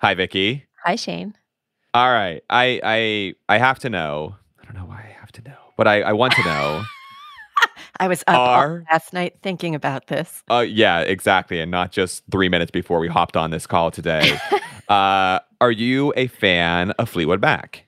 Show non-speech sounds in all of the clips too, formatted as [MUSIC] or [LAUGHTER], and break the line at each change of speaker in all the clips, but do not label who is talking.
Hi, Vicky.
Hi, Shane.
All right. I I I have to know. I don't know why I have to know, but I I want to know. [LAUGHS]
I was up
Are-
last night thinking about this.
uh, yeah, exactly, and not just three minutes before we hopped on this call today. [LAUGHS] uh, are you a fan of Fleetwood Mac?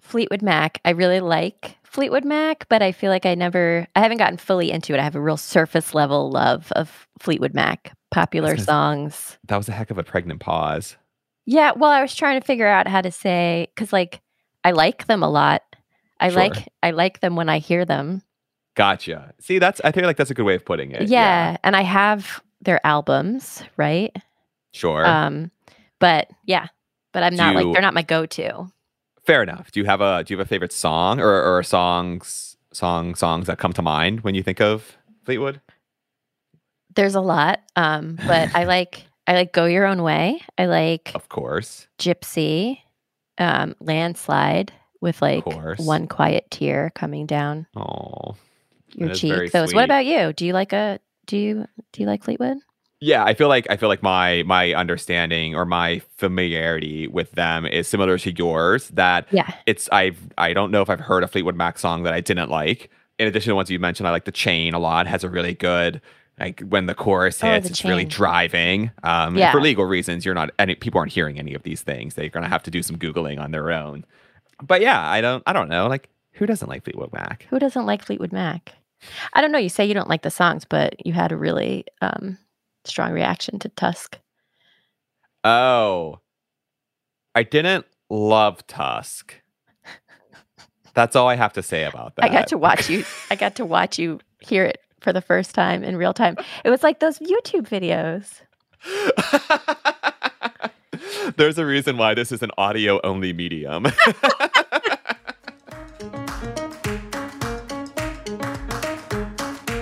Fleetwood Mac. I really like Fleetwood Mac, but I feel like I never, I haven't gotten fully into it. I have a real surface level love of Fleetwood Mac, popular
was
songs.
That was a heck of a pregnant pause.
Yeah, well, I was trying to figure out how to say because, like, I like them a lot. I
Sure.
like I like them when I hear them.
Gotcha. See, that's I feel like that's a good way of putting it.
Yeah, and I have their albums, right?
Sure.
Um, but yeah, but I'm
Do
not like they're not my go-to.
Fair enough. Do you have a Do you have a favorite song or or songs song songs that come to mind when you think of Fleetwood?
There's a lot, um, but I like [LAUGHS] I like "Go Your Own Way." I like
Of course.
"Gypsy," um, "Landslide" with like one quiet tear coming down
Oh.
your
That is very
cheek. Those.
sweet.
What about you? Do you like a do you do you like Fleetwood?
Yeah, I feel like I feel like my my understanding or my familiarity with them is similar to yours. That
Yeah,
it's I've I don't know if I've heard a Fleetwood Mac song that I didn't like. In addition to ones you mentioned, I like the chain a lot. Has a really good like when the chorus
Oh,
hits,
The
it's really driving. Um,
Yeah.
for legal reasons, you're not any people aren't hearing any of these things. They're gonna have to do some googling on their own. But yeah, I don't I don't know. Like who doesn't like Fleetwood Mac?
who doesn't like Fleetwood Mac? I don't know. You say you don't like the songs, but you had a really um, strong reaction to Tusk.
Oh, I didn't love Tusk. That's all I have to say about that. [LAUGHS]
I got to watch you. I got to watch you hear it for the first time in real time. It was like those YouTube videos. [LAUGHS]
There's a reason why this is an audio only medium. [LAUGHS]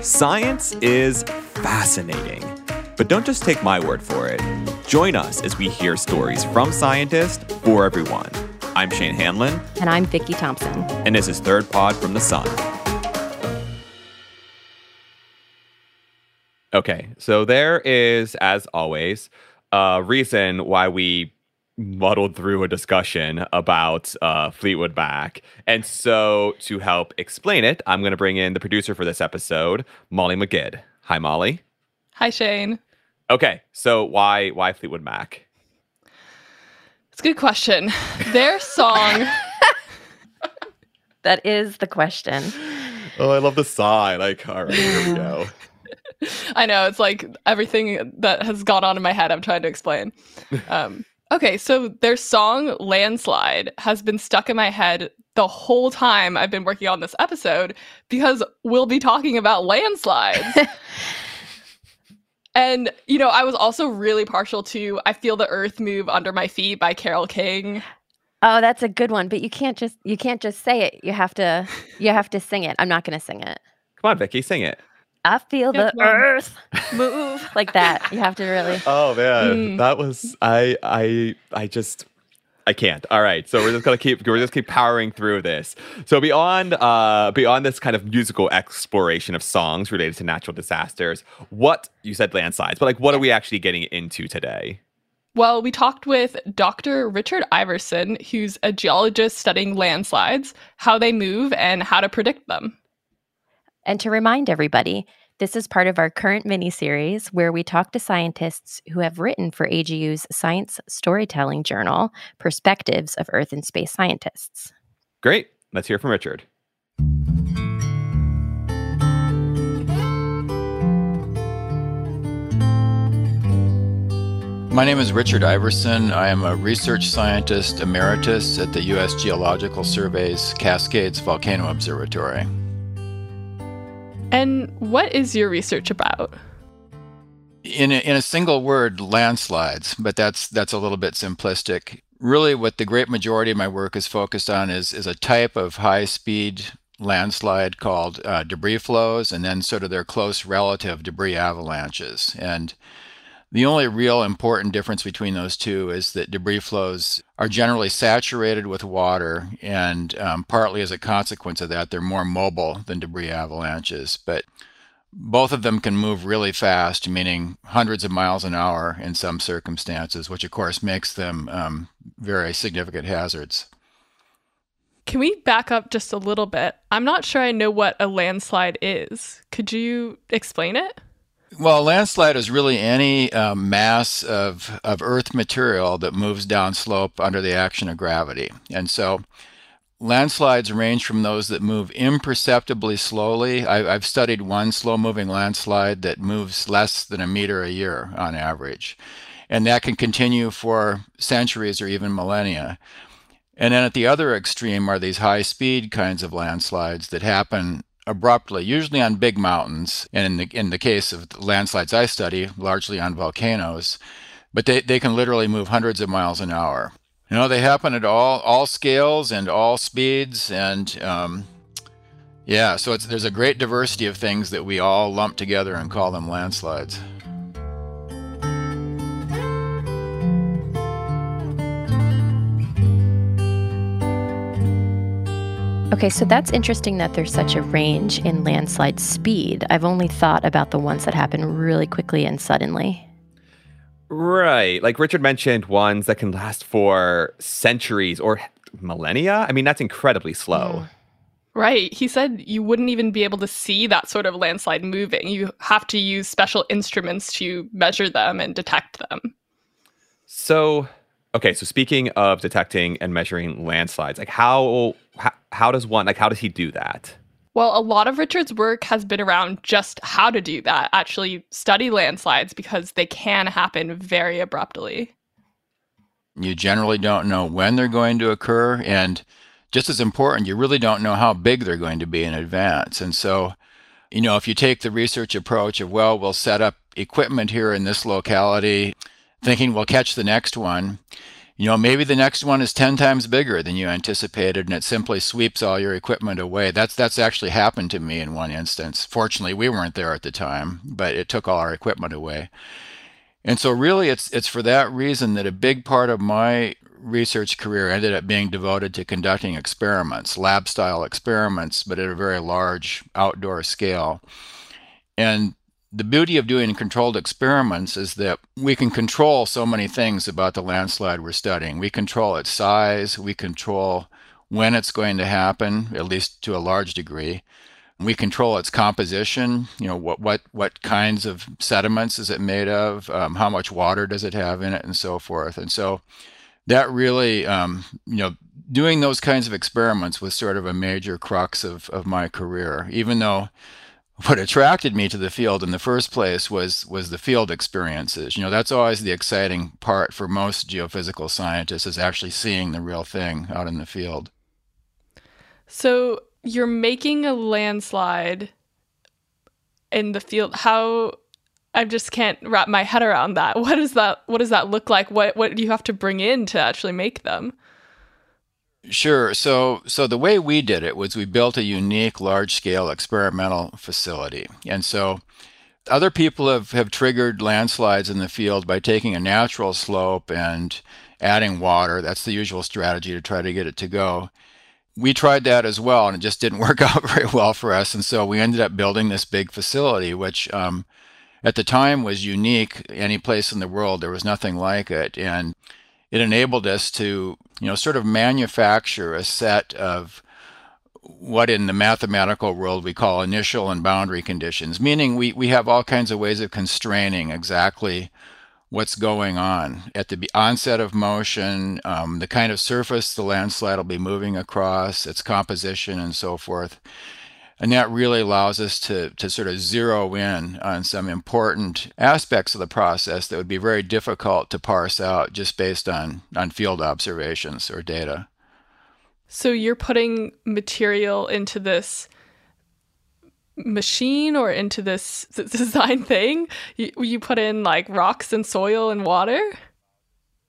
Science is fascinating. But don't just take my word for it. Join us as we hear stories from scientists for everyone. I'm Shane Hanlon,
And I'm Vicky Thompson.
and this is Third Pod from the Sun. Okay, so there is, as always, a reason why we muddled through a discussion about uh, Fleetwood Mac. And so, to help explain it, I'm going to bring in the producer for this episode, Molly Magid. Hi, Molly.
Hi, Shane.
Okay, so why why Fleetwood Mac?
It's a good question. Their song, [LAUGHS]
That is the question.
Oh, I love the sigh. Like, all right, here we go. [LAUGHS] [LAUGHS]
I know it's like everything that has gone on in my head, I'm trying to explain. [LAUGHS] Um, okay, so their song Landslide has been stuck in my head the whole time I've been working on this episode because we'll be talking about landslides. [LAUGHS] and, you know, I was also really partial to I Feel the Earth Move Under My Feet by Carole King.
Oh, that's a good one, but you can't just you can't just say it. You have to you have to sing it. I'm not going to sing it.
Come on, Vicky, sing it.
I feel
Yeah,
the
come
earth move [LAUGHS] like that. You have to really. [LAUGHS]
Oh man,
Mm.
that was I I I just I can't. All right, so we're just gonna keep we're just keep powering through this. So beyond uh beyond this kind of musical exploration of songs related to natural disasters, what you said landslides, but like what are we actually getting into today?
Well, we talked with Dr. Richard Iverson, who's a geologist studying landslides, how they move, and how to predict them.
And to remind everybody, this is part of our current mini series where we talk to scientists who have written for AGU's science storytelling journal, Perspectives of Earth and Space Scientists.
Great. Let's hear from Richard.
My name is Richard Iverson. I am a research scientist emeritus at the U.S. Geological Survey's Cascades Volcano Observatory.
And what is your research about?
In a, in a single word, landslides, but that's that's a little bit simplistic. Really, what the great majority of my work is focused on is is a type of high-speed landslide called uh, debris flows, and then sort of their close relative debris avalanches. And the only real important difference between those two is that debris flows are generally saturated with water, and um, partly as a consequence of that, they're more mobile than debris avalanches. But both of them can move really fast, meaning hundreds of miles an hour in some circumstances, which of course makes them um, very significant hazards.
Can we back up just a little bit? I'm not sure I know what a landslide is. Could you explain it?
Well, a landslide is really any uh, mass of, of earth material that moves down slope under the action of gravity. And so landslides range from those that move imperceptibly slowly. I, have studied one slow moving landslide that moves less than a meter a year on average. And that can continue for centuries or even millennia. And then at the other extreme are these high speed kinds of landslides that happen abruptly, usually on big mountains. And in the, in the case of the landslides I study, largely on volcanoes. But they, they can literally move hundreds of miles an hour. You know, they happen at all all scales and all speeds, and um, yeah, so there's a great diversity of things that we all lump together and call them landslides.
Okay, so that's interesting that there's such a range in landslide speed. I've only thought about the ones that happen really quickly and suddenly.
Right. Like Richard mentioned, ones that can last for centuries or millennia. I mean, that's incredibly slow.
Mm. Right. He said you wouldn't even be able to see that sort of landslide moving. You have to use special instruments to measure them and detect them.
So, okay, so speaking of detecting and measuring landslides, like how how, how does one like how does he do that?
Well, a lot of Richard's work has been around just how to do that, actually study landslides because they can happen very abruptly.
You generally don't know when they're going to occur. And just as important, you really don't know how big they're going to be in advance. And so, you know, if you take the research approach of, well, we'll set up equipment here in this locality, thinking we'll catch the next one, you know, maybe the next one is 10 times bigger than you anticipated and it simply sweeps all your equipment away. That's that's actually happened to me in one instance. Fortunately, we weren't there at the time, but it took all our equipment away. And so really it's it's for that reason that a big part of my research career ended up being devoted to conducting experiments, lab style experiments, but at a very large outdoor scale. And the beauty of doing controlled experiments is that we can control so many things about the landslide we're studying. We control its size, we control when it's going to happen, at least to a large degree. We control its composition. You know what what what kinds of sediments is it made of? Um, how much water does it have in it, and so forth. And so that really, um, you know, doing those kinds of experiments was sort of a major crux of of my career. Even though what attracted me to the field in the first place was was the field experiences. You know, that's always the exciting part for most geophysical scientists is actually seeing the real thing out in the field.
So you're making a landslide in the field. How I just can't wrap my head around that. What does that what does that look like? What what do you have to bring in to actually make them?
Sure. So, so the way we did it was we built a unique large-scale experimental facility, and so other people have have triggered landslides in the field by taking a natural slope and adding water. That's the usual strategy to try to get it to go. We tried that as well, and it just didn't [LAUGHS] work out very well for us. And so we ended up building this big facility, which um, at the time was unique. Any place in the world, there was nothing like it, and it enabled us to, you know, sort of manufacture a set of what in the mathematical world we call initial and boundary conditions, meaning we, we have all kinds of ways of constraining exactly what's going on at the onset of motion, um, the kind of surface the landslide will be moving across, its composition, and so forth. And that really allows us to, to sort of zero in on some important aspects of the process that would be very difficult to parse out just based on, on field observations or data.
So you're putting material into this machine or into this [LAUGHS] design thing? You, you put in like rocks and soil and water?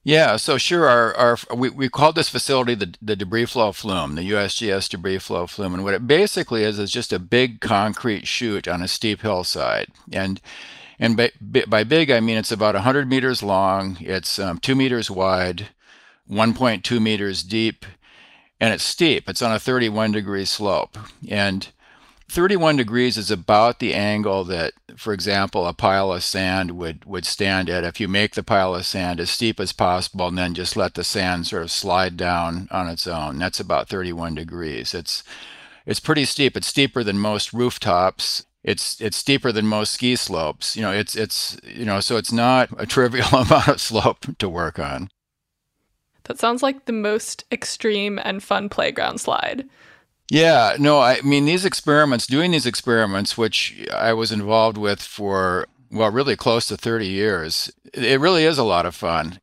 Yeah, so sure. Our, our we, we called this facility the, the debris flow flume, the USGS debris flow flume, and what it basically is is just a big concrete chute on a steep hillside, and and by, by big I mean it's about 100 meters long, it's um, two meters wide, 1.2 meters deep, and it's steep. It's on a 31 degree slope, and 31 degrees is about the angle that, for example, a pile of sand would, would stand at if you make the pile of sand as steep as possible and then just let the sand sort of slide down on its own. That's about 31 degrees. It's it's pretty steep. It's steeper than most rooftops. It's it's steeper than most ski slopes. You know, it's it's you know, so it's not a trivial [LAUGHS] amount of slope to work on.
That sounds like the most extreme and fun playground slide.
Yeah, no, I mean, these experiments, doing these experiments, which I was involved with for, well, really close to 30 years, it really is a lot of fun.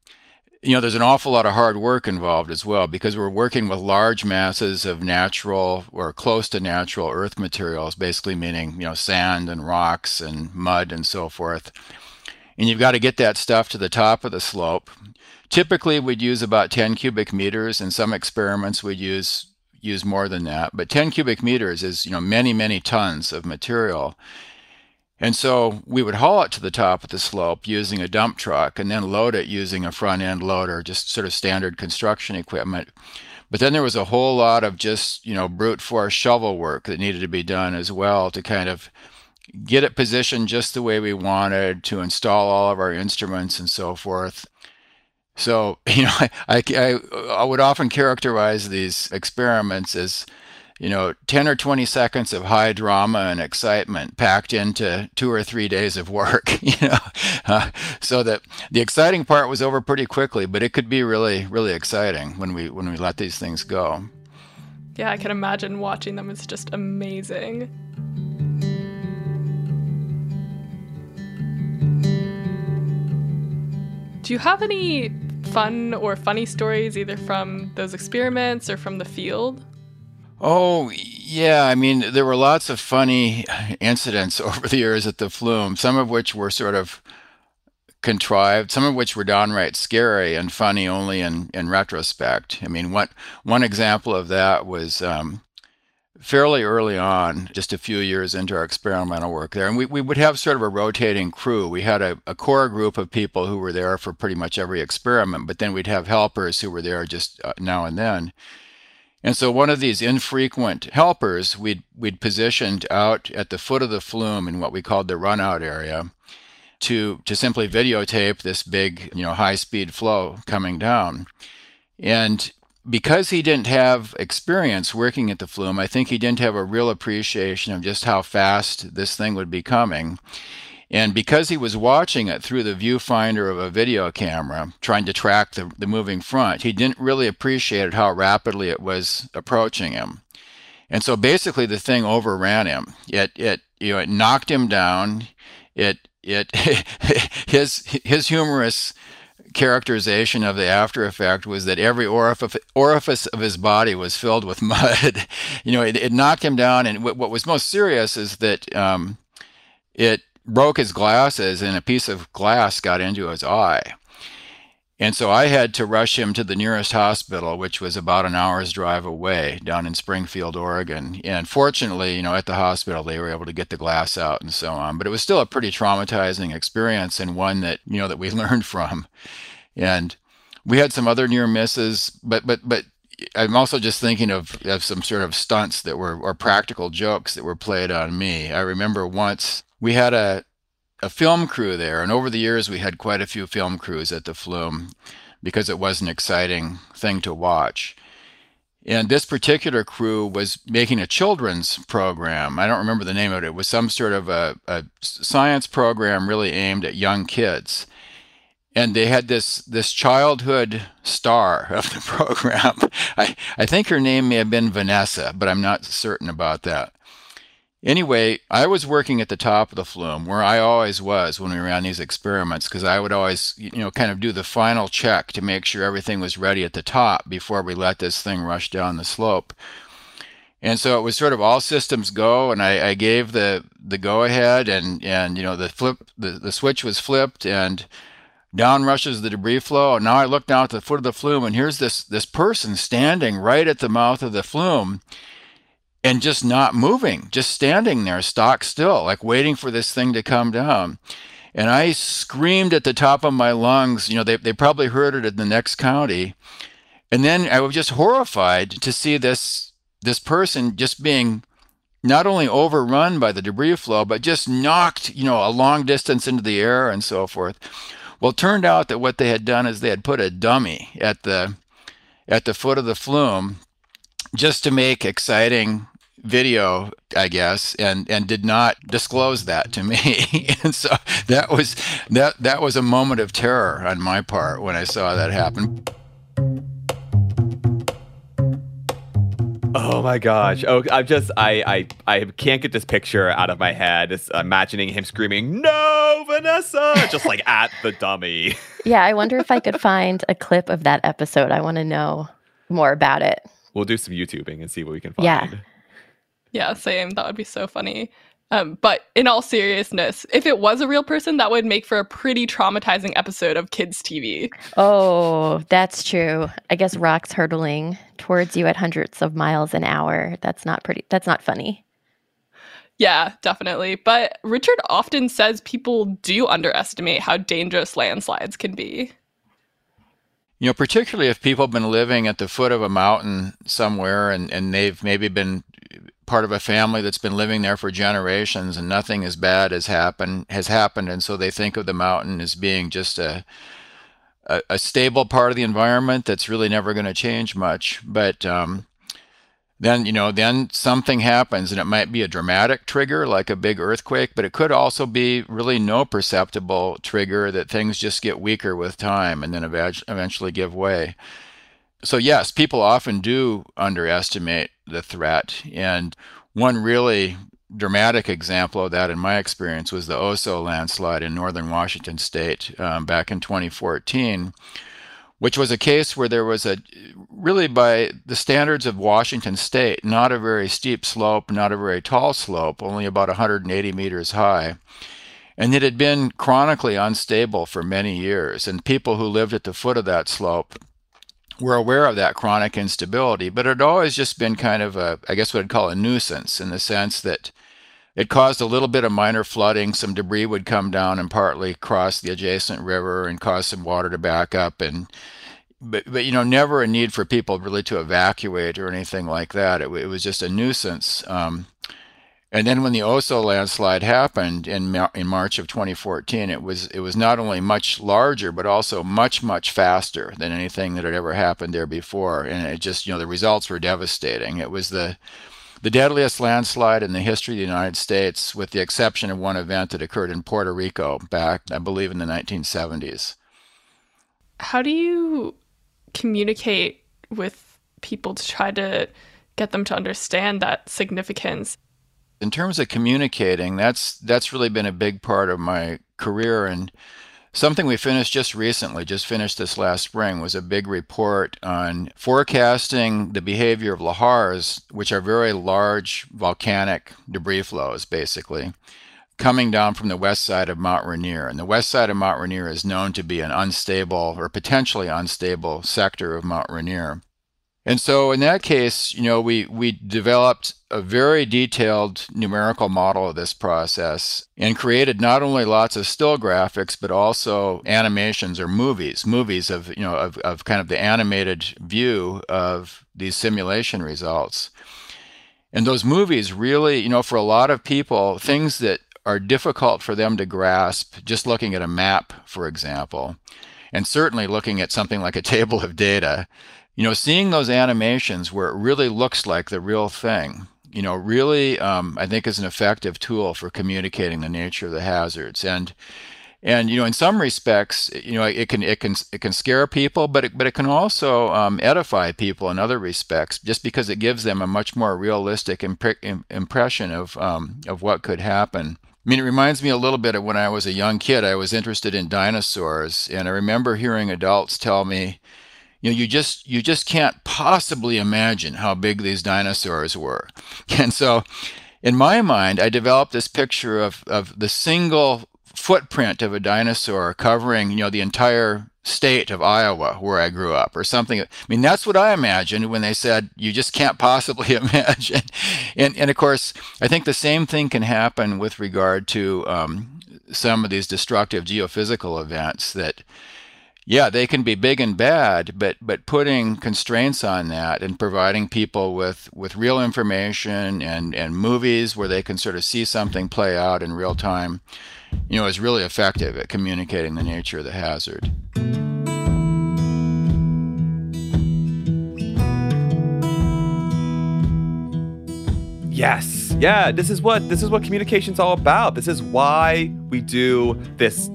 You know, there's an awful lot of hard work involved as well because we're working with large masses of natural or close to natural earth materials, basically meaning, you know, sand and rocks and mud and so forth. And you've got to get that stuff to the top of the slope. Typically, we'd use about 10 cubic meters. In some experiments, we'd use use more than that, but 10 cubic meters is, you know, many, many tons of material. And so we would haul it to the top of the slope using a dump truck and then load it using a front end loader, just sort of standard construction equipment. But then there was a whole lot of just, you know, brute force shovel work that needed to be done as well to kind of get it positioned just the way we wanted, to install all of our instruments and so forth. So, [LAUGHS] you know, I, I, I would often characterize these experiments as, you know, 10 or 20 seconds of high drama and excitement packed into two or three days of work, [LAUGHS] you know, [LAUGHS] uh, so that the exciting part was over pretty quickly, but it could be really, really exciting when we, when we let these things go.
Yeah, I can imagine watching them. It's just amazing. Do you have any fun or funny stories either from those experiments or from the field?
Oh, yeah. I mean, there were lots of funny incidents [LAUGHS] over the years at the Flume, some of which were sort of contrived, some of which were downright scary and funny only in, in retrospect. I mean, one, one example of that was um, fairly early on, just a few years into our experimental work there. And we, we would have sort of a rotating crew. We had a, a core group of people who were there for pretty much every experiment, but then we'd have helpers who were there just uh, now and then. And so one of these infrequent helpers we'd, we'd positioned out at the foot of the flume in what we called the runout area to, to simply videotape this big, you know, high speed flow coming down. And because he didn't have experience working at the flume, I think he didn't have a real appreciation of just how fast this thing would be coming. And because he was watching it through the viewfinder of a video camera, trying to track the, the moving front, he didn't really appreciate how rapidly it was approaching him. And so basically the thing overran him. It it you know it knocked him down. It it [LAUGHS] his his humorous characterization of the after effect was that every orifice, orifice of his body was filled with [LAUGHS] mud. you know, it, it, knocked him down, and w- what was most serious is that um, it broke his glasses, and a piece of glass got into his eye. And so I had to rush him to the nearest hospital, which was about an hour's drive away down in Springfield, Oregon. And fortunately, you know, at the hospital, they were able to get the glass out and so on. But it was still a pretty traumatizing experience and one that, you know, that we [LAUGHS] learned from. And we had some other near misses, but, but, but I'm also just thinking of, of some sort of stunts that were, or practical jokes that were played on me. I remember once we had a, a film crew there, and over the years we had quite a few film crews at the Flume because it was an exciting thing to watch. And this particular crew was making a children's program. I don't remember the name of it. It was some sort of a, a science program really aimed at young kids. And they had this this childhood star [LAUGHS] of the program. I, I think her name may have been Vanessa, but I'm not certain about that. Anyway, I was working at the top of the flume where I always was when we ran these experiments because I would always, you know, kind of do the final check to make sure everything was ready at the top before we let this thing rush down the slope. And so it was sort of all systems go, and I, I gave the the go ahead, and and you know the flip the, the switch was flipped, and down rushes the debris flow. And now I look down at the foot of the flume, and here's this this person standing right at the mouth of the flume and just not moving, just standing there stock still, like waiting for this thing to come down. And I screamed at the top of my lungs. You know, they, they probably heard it in the next county. And then I was just horrified to see this this person just being not only overrun by the debris flow, but just knocked, you know, a long distance into the air and so forth. Well, turned out that what they had done is they had put a dummy at the at the foot of the flume just to make exciting video, I guess, and and did not disclose that to me. [LAUGHS] and so that was that that was a moment of terror on my part when I saw that happen.
Oh my gosh! Oh, I'm just I I I can't get this picture out of my head. It's imagining him screaming, "No, Vanessa!" just like [LAUGHS] at the dummy.
Yeah, I wonder if I could find a clip of that episode. I want to know more about it.
We'll do some YouTubing and see what we can find.
Yeah.
Yeah, same. That would be so funny. Um, but in all seriousness, if it was a real person, that would make for a pretty traumatizing episode of kids' TV.
Oh, that's true. I guess rocks hurtling towards you at hundreds of miles an hour. That's not pretty. That's not funny.
Yeah, definitely. But Richard often says people do underestimate how dangerous landslides can be.
You know, particularly if people have been living at the foot of a mountain somewhere and, and they've maybe been part of a family that's been living there for generations and nothing as bad has happened has happened. And so they think of the mountain as being just a a, a stable part of the environment that's really never going to change much. But um, then you know then something happens and it might be a dramatic trigger like a big earthquake but it could also be really no perceptible trigger that things just get weaker with time and then eventually give way so yes, people often do underestimate the threat. And one really dramatic example of that, in my experience, was the Oso landslide in northern Washington state um, back in 2014, which was a case where there was a really, by the standards of Washington state, not a very steep slope, not a very tall slope, only about 180 meters high. And it had been chronically unstable for many years. And people who lived at the foot of that slope were aware of that chronic instability, but it had always just been kind of a, I guess what I'd call a nuisance in the sense that it caused a little bit of minor flooding. Some debris would come down and partly cross the adjacent river and cause some water to back up. And but but you know, never a need for people really to evacuate or anything like that. It, it was just a nuisance. Um, and then when the Oso landslide happened in in March of 2014, it was it was not only much larger but also much much faster than anything that had ever happened there before. And it just you know the results were devastating. It was the the deadliest landslide in the history of the United States, with the exception of one event that occurred in Puerto Rico back, I believe, in the 1970s.
How do you communicate with people to try to get them to understand that significance?
in terms of communicating, that's that's really been a big part of my career and something we finished just recently, just finished this last spring, was a big report on forecasting the behavior of lahars, which are very large volcanic debris flows, basically, coming down from the west side of Mount Rainier. And the west side of Mount Rainier is known to be an unstable or potentially unstable sector of Mount Rainier. And so in that case, you know, we we developed a very detailed numerical model of this process and created not only lots of still graphics but also animations or movies, movies of you know of, of kind of the animated view of these simulation results. And those movies really, you know, for a lot of people, things that are difficult for them to grasp just looking at a map, for example, and certainly looking at something like a [LAUGHS] table of data you know, seeing those animations where it really looks like the real thing, you know, really, um, I think is an effective tool for communicating the nature of the hazards. And and you know, in some respects, you know, it can it can it can scare people, but it, but it can also um, edify people in other respects, just because it gives them a much more realistic impre- impression of um, of what could happen. I mean, it reminds me a little bit of when I was a young kid. I was interested in dinosaurs, and I remember hearing adults tell me, you know you just you just can't possibly imagine how big these dinosaurs were [LAUGHS] and so in my mind i developed this picture of of the single footprint of a dinosaur covering you know the entire state of iowa where i grew up or something. I mean that's what i imagined when they said you just can't possibly [LAUGHS] imagine. And and of course i think the same thing can happen with regard to um, some of these destructive geophysical events that yeah, they can be big and bad, but but putting constraints on that and providing people with with real information and and movies where they can sort of see something play out in real time, you know, is really effective at communicating the nature of the hazard.
Yes. Yeah, this is what this is what communication's all about. This is why we do this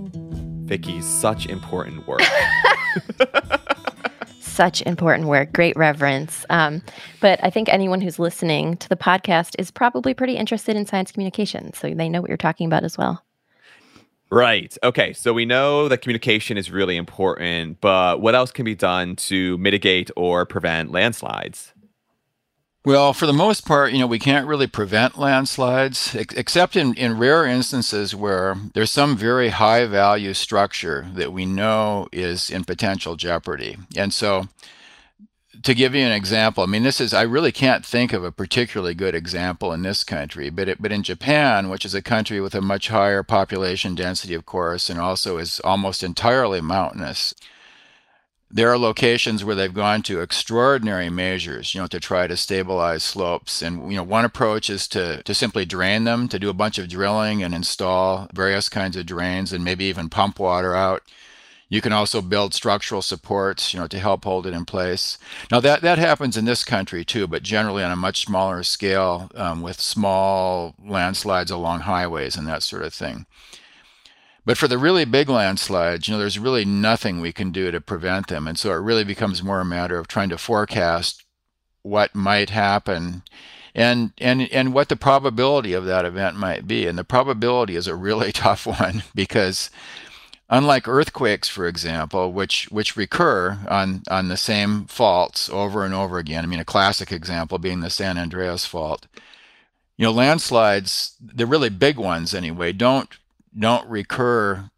Vicky, such important work. [LAUGHS] [LAUGHS]
such important work. Great reverence. Um, but I think anyone who's listening to the podcast is probably pretty interested in science communication. So they know what you're talking about as well.
Right. Okay. So we know that communication is really important, but what else can be done to mitigate or prevent landslides?
Well, for the most part, you know, we can't really prevent landslides, ex- except in, in rare instances where there's some very high value structure that we know is in potential jeopardy. And so, to give you an example, I mean, this is, I really can't think of a particularly good example in this country, but, it, but in Japan, which is a country with a much higher population density, of course, and also is almost entirely mountainous there are locations where they've gone to extraordinary measures, you know, to try to stabilize slopes. And you know, one approach is to to simply drain them, to do a bunch of drilling and install various kinds of drains, and maybe even pump water out. You can also build structural supports, you know, to help hold it in place. Now that that happens in this country too, but generally on a much smaller scale, um, with small landslides along highways and that sort of thing. But for the really big landslides, you know, there's really nothing we can do to prevent them. And so it really becomes more a matter of trying to forecast what might happen and and and what the probability of that event might be. And the probability is a really [LAUGHS] tough one because unlike earthquakes, for example, which which recur on on the same faults over and over again. I mean, a classic example being the San Andreas fault. You know, landslides, the really big ones anyway, don't don't recur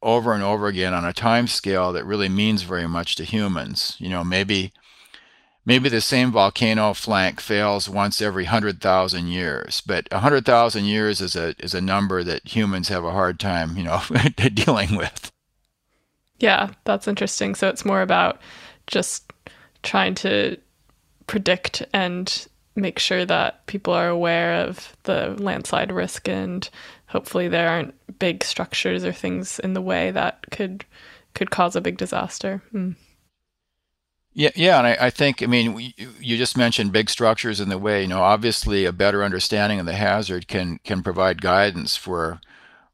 over and over again on a time scale that really means very much to humans. You know, maybe maybe the same volcano flank fails once every 100,000 years, but 100,000 years is a is a number that humans have a hard time, you know, [LAUGHS] dealing with.
Yeah, that's interesting. So it's more about just trying to predict and make sure that people are aware of the landslide risk and hopefully there aren't big structures or things in the way that could could cause a big disaster. Mm.
Yeah, yeah, and I, I, think I mean you just mentioned big structures in the way. You know, obviously a better understanding of the hazard can can provide guidance for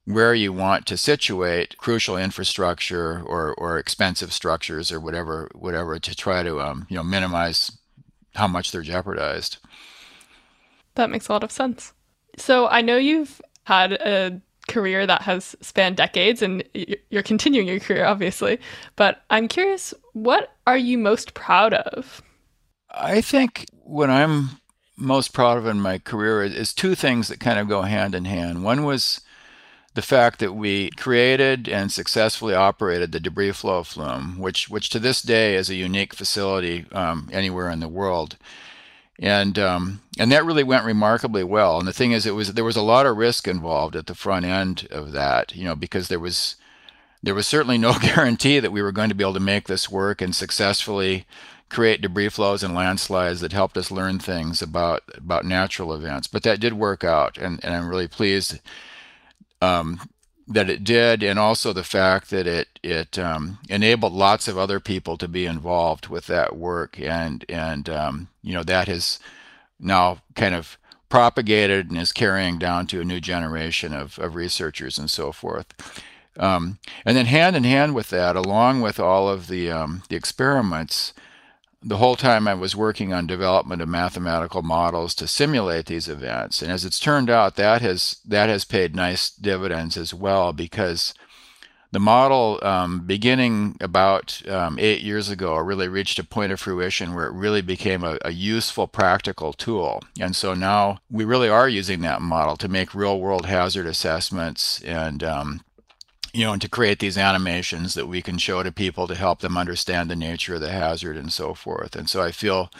where you want to situate crucial infrastructure or or expensive structures or whatever whatever to try to um, you know minimize how much they're jeopardized.
That makes a lot of sense. So I know you've had a career that has spanned decades and you're continuing your career obviously. But i'm curious what are you most proud of?
I think what i'm most proud of in my career is two things that kind of go hand in hand. One was the fact that we created and successfully operated the debris flow flume which which to this day is a unique facility um, anywhere in the world and um, and that really went remarkably well. And the thing is, it was there was a lot of risk involved at the front end of that, you know, because there was there was certainly no [LAUGHS] guarantee that we were going to be able to make this work and successfully create debris flows and landslides that helped us learn things about about natural events. But that did work out, and, and I'm really pleased um, that it did, and also the fact that it it um, enabled lots of other people to be involved with that work, and and um, you know that has now kind of propagated and is carrying down to a new generation of, of researchers and so forth. Um, and then hand in hand with that, along with all of the um, the experiments, the whole time I was working on development of mathematical models to simulate these events. And as it's turned out, that has that has paid nice dividends as well because the model, um, beginning about um, eight years ago, really reached a point of fruition where it really became a, a, useful, practical tool. And so now we really are using that model to make real-world hazard assessments and um, you know, and to create these animations that we can show to people to help them understand the nature of the hazard and so forth. And so I feel,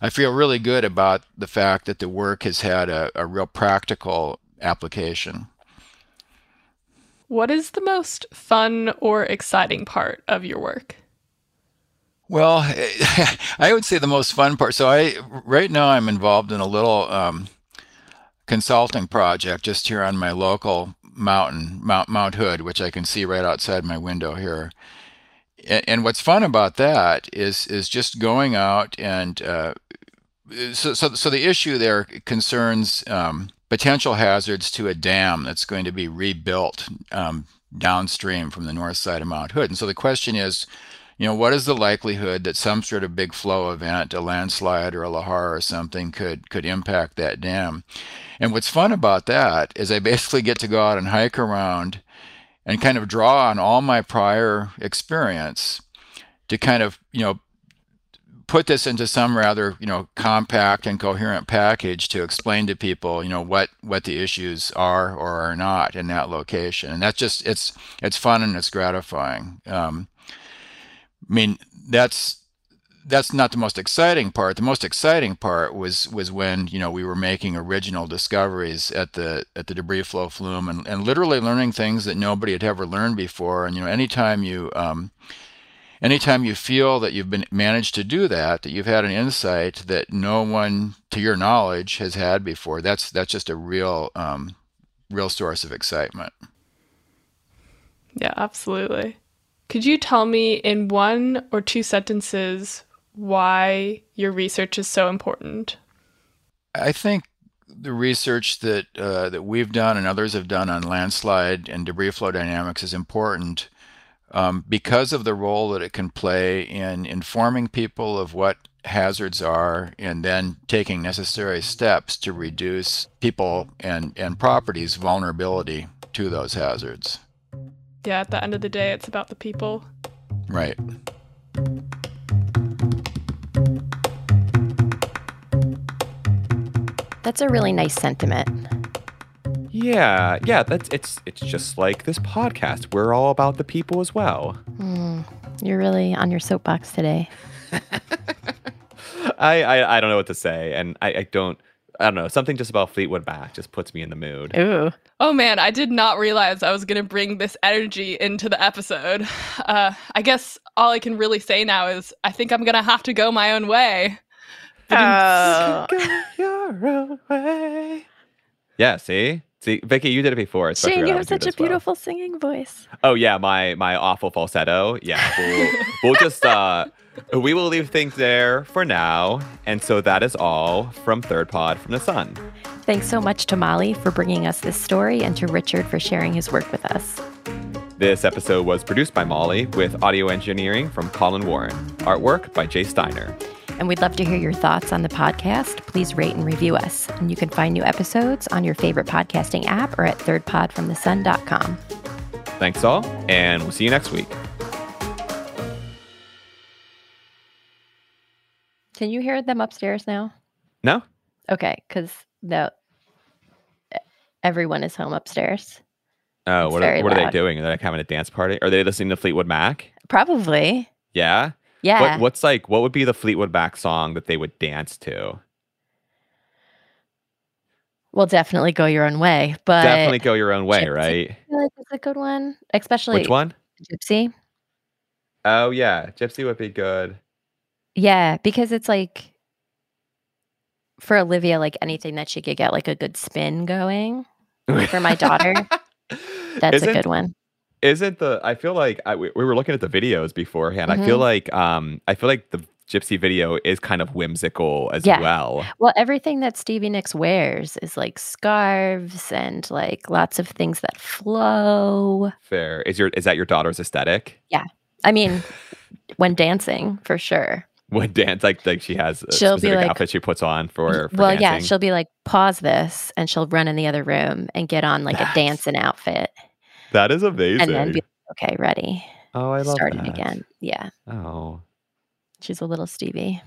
I feel really good about the fact that the work has had a, a real practical application.
What is the most fun or exciting part of your work?
Well, [LAUGHS] I would say the most fun part. So I right now I'm involved in a little um, consulting project just here on my local mountain, Mount Mount Hood, which I can see right outside my window here. And, and what's fun about that is is just going out and uh, so, so so the issue there concerns um, potential hazards to a dam that's going to be rebuilt um, downstream from the north side of Mount Hood. And so the question is, you know, what is the likelihood that some sort of big flow event, a landslide or a lahar or something, could could impact that dam? And what's fun about that is I basically get to go out and hike around and kind of draw on all my prior experience to kind of, you know, put this into some rather you know compact and coherent package to explain to people you know what what the issues are or are not in that location and that's just it's it's fun and it's gratifying um, i mean that's that's not the most exciting part the most exciting part was was when you know we were making original discoveries at the at the debris flow flume and, and literally learning things that nobody had ever learned before and you know anytime you um, anytime you feel that you've been managed to do that, that you've had an insight that no one, to your knowledge, has had before, that's that's just a real um, real source of excitement.
Yeah, absolutely. Could you tell me in one or two sentences why your research is so important?
I think the research that uh, that we've done and others have done on landslide and debris flow dynamics is important um, because of the role that it can play in informing people of what hazards are and then taking necessary steps to reduce people and, and properties vulnerability to those hazards.
Yeah, at the end of the day, it's about the people.
Right.
That's a really nice sentiment.
Yeah, yeah, that's it's it's just like this podcast. We're all about the people as well.
Mm, you're really on your soapbox today. [LAUGHS]
I, I I don't know what to say, and I, I don't I don't know something just about Fleetwood Mac just puts me in the mood.
Ooh.
Oh man, I did not realize I was gonna bring this energy into the episode. Uh, I guess all I can really say now is I think I'm gonna have to go my own way.
Oh. [LAUGHS]
Go your own way. Yeah, see? See, Vicky, you did it before. so
Shane, you have such a
as well.
beautiful singing voice.
Oh yeah, my my awful falsetto. Yeah, we'll, [LAUGHS] we'll just uh we will leave things there for now. And so that is all from Third Pod from the Sun.
Thanks so much to Molly for bringing us this story and to Richard for sharing his work with us.
This episode was produced by Molly with audio engineering from Colin Warren. Artwork by Jace Steiner.
And we'd love to hear your thoughts on the podcast. Please rate and review us. And you can find new episodes on your favorite podcasting app or at thirdpodfromthesun.com.
Thanks all, and we'll see you next week.
Can you hear them upstairs now?
No?
Okay, because the everyone is home upstairs.
Oh,
It's
what are, what are they doing? Are they like having a dance party? Are they listening to Fleetwood Mac?
Probably.
Yeah.
Yeah.
What what's like what would be the Fleetwood Mac song that they would dance to?
Well, definitely go your own way. But
Definitely go your own way,
Gypsy.
right?
I feel like it's a good one, especially
Which one?
Gypsy.
Oh yeah, Gypsy would be good.
Yeah, because it's like for Olivia, like anything that she could get like a good spin going. [LAUGHS] For my daughter, That's
isn't,
a good one.
Isn't the? I feel like I, we, we were looking at the videos beforehand. I feel
Mhm.
like um I feel like the Gypsy video is kind of whimsical as
Yeah.
well.
Well, everything that Stevie Nicks wears is like scarves and like lots of things that flow.
Fair. Is your is that your daughter's aesthetic? Yeah.
I mean, when dancing, for sure. [LAUGHS]
When dance like like she has a
She'll be
specific
like-
outfit she puts on for, for
well, yeah, she'll be like, pause this, and she'll run in the other room and get on like
That's
a dancing outfit,
That is amazing.
and then be like, okay, ready,
oh, I love
starting
that.
again. Yeah,
Oh.
she's a little Stevie.